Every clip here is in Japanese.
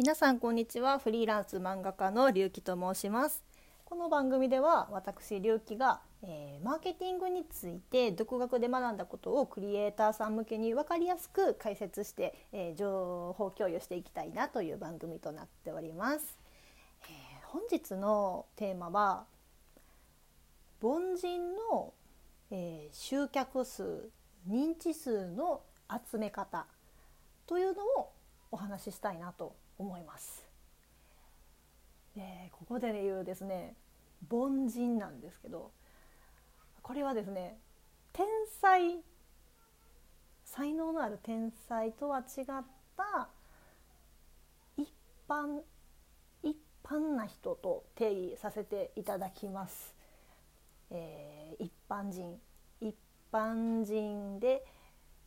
皆さんこんにちは。フリーランス漫画家の龍樹と申します。この番組では私龍樹が、えー、マーケティングについて独学で学んだことをクリエイターさん向けに分かりやすく解説して、えー、情報共有していきたいなという番組となっております、えー、本日のテーマは凡人の、え集客数認知数の集め方というのをお話ししたいなと思います。でここで言うですね凡人なんですけどこれはですね天才才能のある天才とは違った一般一般な人と定義させていただきます。えー、一般人一般人で、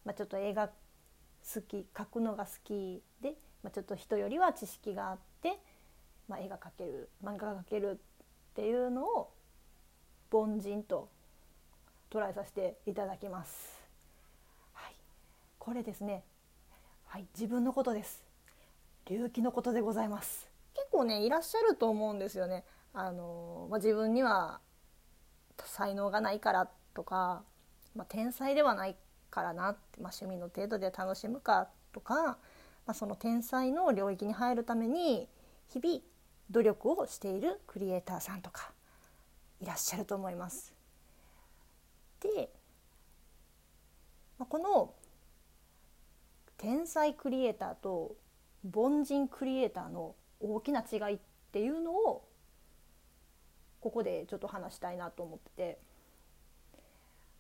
まあ、ちょっと映画好き描くのが好きでまあ、ちょっと人よりは知識があって、まあ、絵が描ける漫画が描けるっていうのを凡人と捉えさせていただきます。はい、これですね、はい、自分のことです。隆起のことでございます。結構ねいらっしゃると思うんですよね。あのまあ、自分には才能がないからとか、まあ、天才ではないからなって、まあ、趣味の程度で楽しむかとかまあ、その天才の領域に入るために日々努力をしているクリエイターさんとかいらっしゃると思います。で、まあ、この天才クリエイターと凡人クリエイターの大きな違いっていうのをここでちょっと話したいなと思ってて、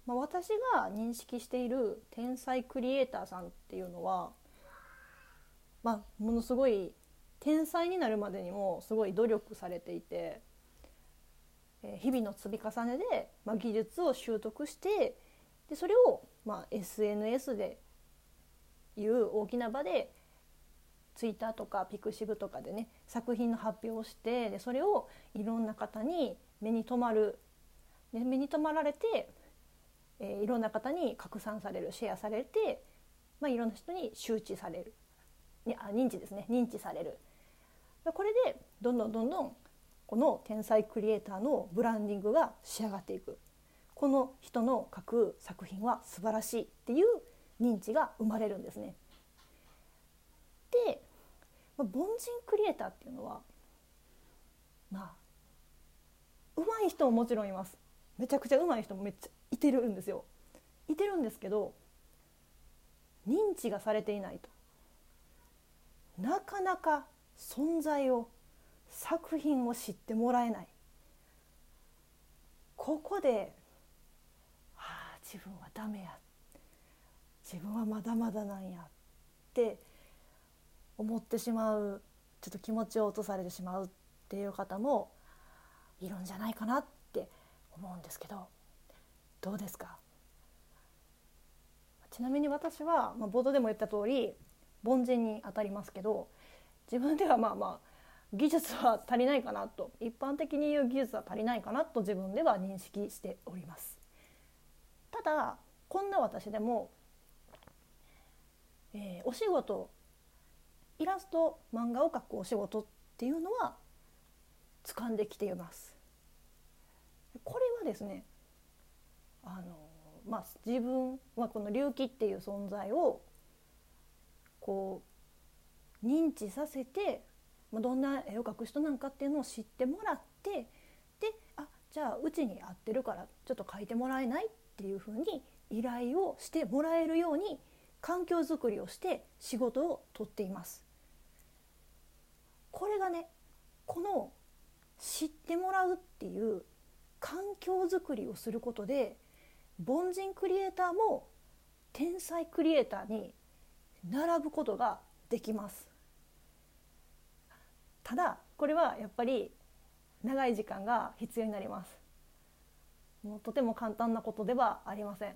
まあ、私が認識している天才クリエイターさんっていうのはまあ、ものすごい天才になるまでにもすごい努力されていて、えー、日々の積み重ねで、まあ、技術を習得してでそれを、まあ、SNS でいう大きな場でツイッターとかピクシブとかでね作品の発表をしてでそれをいろんな方に目に留まる、ね、目に留まられて、えー、いろんな方に拡散されるシェアされて、まあ、いろんな人に周知される。にあ認知ですね。認知される。これでどんどんどんどんこの天才クリエイターのブランディングが仕上がっていく。この人の書く作品は素晴らしいっていう認知が生まれるんですね。で、まあ、凡人クリエイターっていうのはまあ上手い人ももちろんいます。めちゃくちゃ上手い人もめっちゃいてるんですよ。いてるんですけど認知がされていないと。なかなか存在を作品を知ってもらえない。ここで「はあ自分はダメや。自分はまだまだなんや」って思ってしまう。ちょっと気持ちを落とされてしまうっていう方もいるんじゃないかなって思うんですけど。どうですか？ちなみに私は、まあ、冒頭でも言った通り凡人に当たりますけど自分ではまあまあ技術は足りないかなと一般的に言う技術は足りないかなと自分では認識しております。ただこんな私でも、えー、お仕事イラスト漫画を描くお仕事っていうのは掴んできています。これはですねあのまあ自分はこの隆起っていう存在をこう認知させてどんな絵を描く人なんかっていうのを知ってもらってであじゃあうちに合ってるからちょっと描いてもらえないっていうふうに依頼をしてもらえるように環境づくりをして仕事をとっています。これがねこの知ってもらうっていう環境づくりをすることで凡人クリエイターも天才クリエイターに並ぶことができます。ただこれはやっぱり長い時間が必要になります。もうとても簡単なことではありません。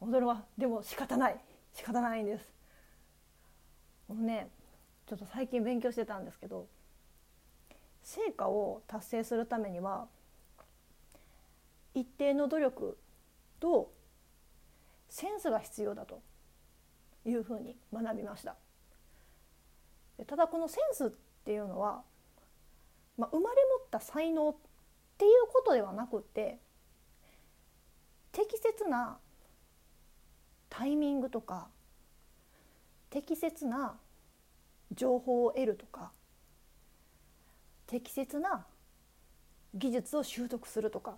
それはでも仕方ない。仕方ないんです。このねちょっと最近勉強してたんですけど成果を達成するためには一定の努力とセンスが必要だと。いうふうに学びました。ただこのセンスっていうのは、まあ、生まれ持った才能っていうことではなくて適切なタイミングとか適切な情報を得るとか適切な技術を習得するとか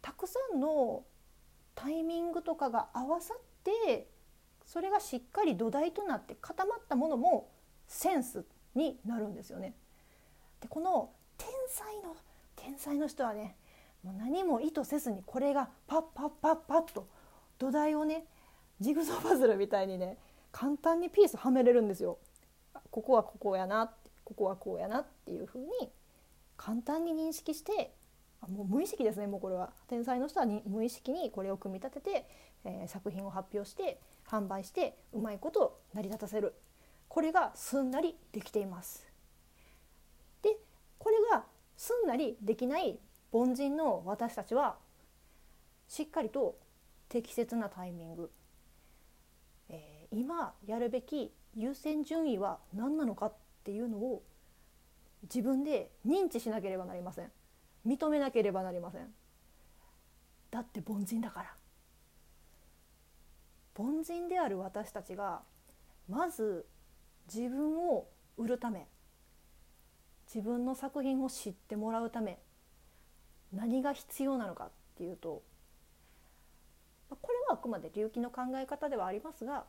たくさんのタイミングとかが合わさってそれがしっかり土台となって固まったものもセンスになるんですよね。でこの天才の天才の人はねもう何も意図せずにこれがパッパッパッパッと土台をねジグソーパズルみたいにね簡単にピースはめれるんですよ。ここはここやなここはこうやなっていうふうに簡単に認識してもう無意識ですねもうこれは天才の人は無意識にこれを組み立てて、えー、作品を発表して販売してうまいこと成り立たせる。これがすんなりできています。でこれがすんなりできない凡人の私たちはしっかりと適切なタイミング、えー、今やるべき優先順位は何なのかっていうのを自分で認知しなければなりません。認めなければなりません。だって凡人だから。凡人である私たちがまず自分を売るため自分の作品を知ってもらうため何が必要なのかっていうとこれはあくまで隆起の考え方ではありますが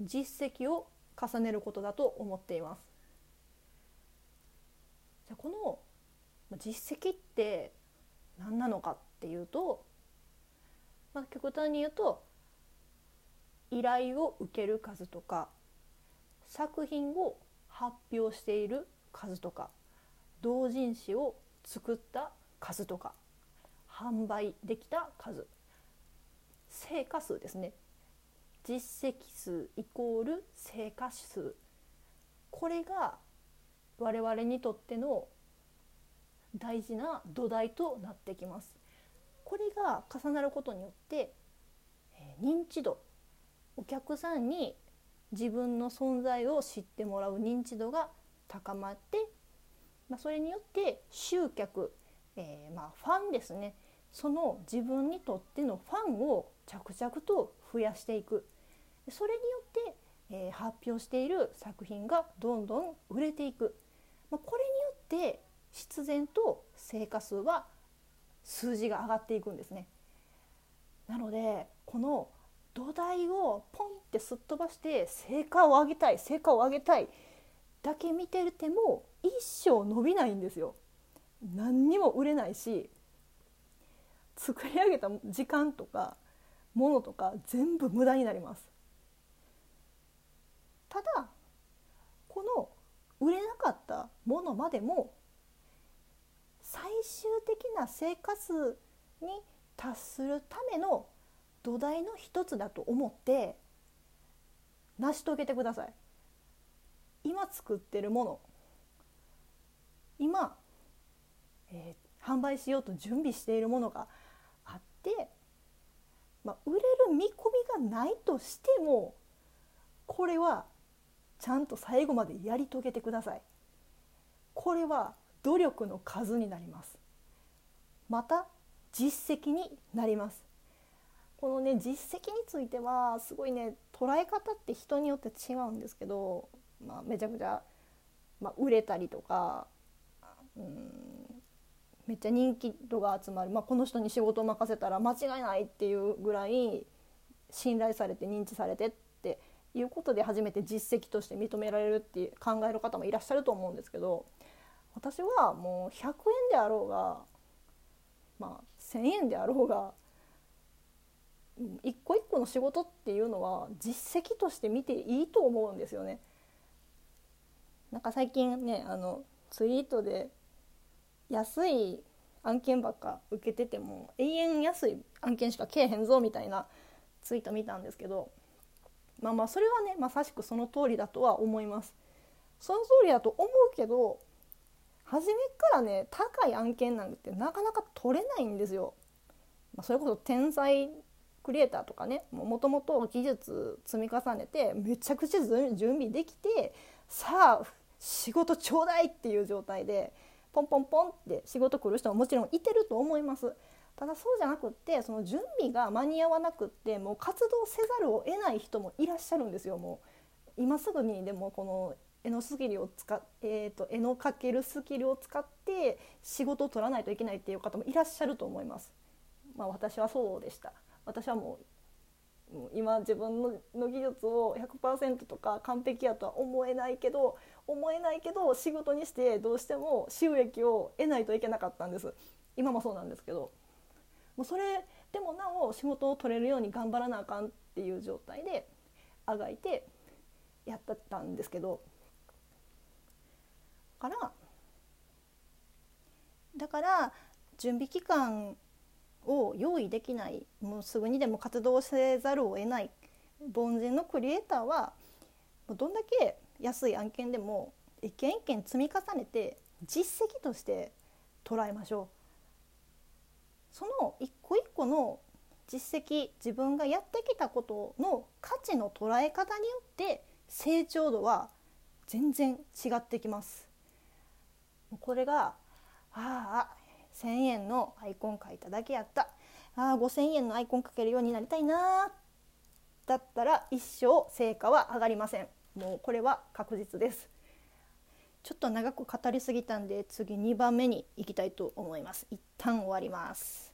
実績を重ねることだと思っています。じゃこの実績って何なのかっていうと、まあ、極端に言うと依頼を受ける数とか作品を発表している数とか同人誌を作った数とか販売できた数成果数ですね実績数イコール成果数これが我々にとっての大事な土台となってきます。これが重なることによって認知度お客さんに自分の存在を知ってもらう認知度が高まって、まあ、それによって集客、えー、まファンですね。その自分にとってのファンを着々と増やしていく。それによって、えー、発表している作品がどんどん売れていく、まあ、これによって必然と成果数は数字が上がっていくんですね。なのでこの土台をポンってすっ飛ばして成果を上げたい成果を上げたいだけ見てても一生伸びないんですよ。何にも売れないし作り上げた時間とかものとか全部無駄になりますただこの売れなかったものまでも最終的な生活に達するための土台の一つだと思って成し遂げてください今作ってるもの今、えー、販売しようと準備しているものがあって、まあ、売れる見込みがないとしてもこれはちゃんと最後までやり遂げてください。これは努力の数になります。また実績になります。このね実績についてはすごいね捉え方って人によって違うんですけど、まあ、めちゃくちゃ、まあ、売れたりとかうんめっちゃ人気度が集まる、まあ、この人に仕事を任せたら間違いないっていうぐらい信頼されて認知されてっていうことで初めて実績として認められるっていう考える方もいらっしゃると思うんですけど私はもう100円であろうが、まあ、1,000円であろうが一個一個の仕事っていうのは実績として見ていいと思うんですよね。なんか最近ねあのツイートで安い案件ばっか受けてても永遠安い案件しかけえへんぞみたいなツイート見たんですけどまあまあそれはねまさしくその通りだとは思います。その通りだと思うけど初めからね高い案件なんてなかなか取れないんですよ。まあ、それこそ天才クリエイターとかねもともと技術積み重ねてめちゃくちゃ準備できてさあ仕事ちょうだいっていう状態でポンポンポンって仕事来る人ももちろんいてると思います。ただそうじゃなくってその準備が間に合わなくってもう活動せざるを得ない人もいらっしゃるんですよもう今すぐにでもこの絵のスキルを使っ、えーと、絵の描けるスキルを使って仕事を取らないといけないっていう方もいらっしゃると思います。まあ、私はそうでした私はもう今自分の技術を100%とか完璧やとは思えないけど思えないけど仕事にしてどうしても収益を得ないといけなかったんです。今もそうなんですけど。もうそれでもなお仕事を取れるように頑張らなあかんっていう状態であがいてやってたんですけど。からだから準備期間を用意できないもうすぐにでも活動せざるを得ない凡人のクリエイターはどんだけ安い案件でも一件一件積み重ねて実績として捉えましょう。その一個一個の実績自分がやってきたことの価値の捉え方によって成長度は全然違ってきます。これがああ1,000円のアイコン書いただけやった。ああ5,000円のアイコン書けるようになりたいなだったら一生成果は上がりません。もうこれは確実です。ちょっと長く語りすぎたんで次2番目に行きたいと思います。一旦終わります。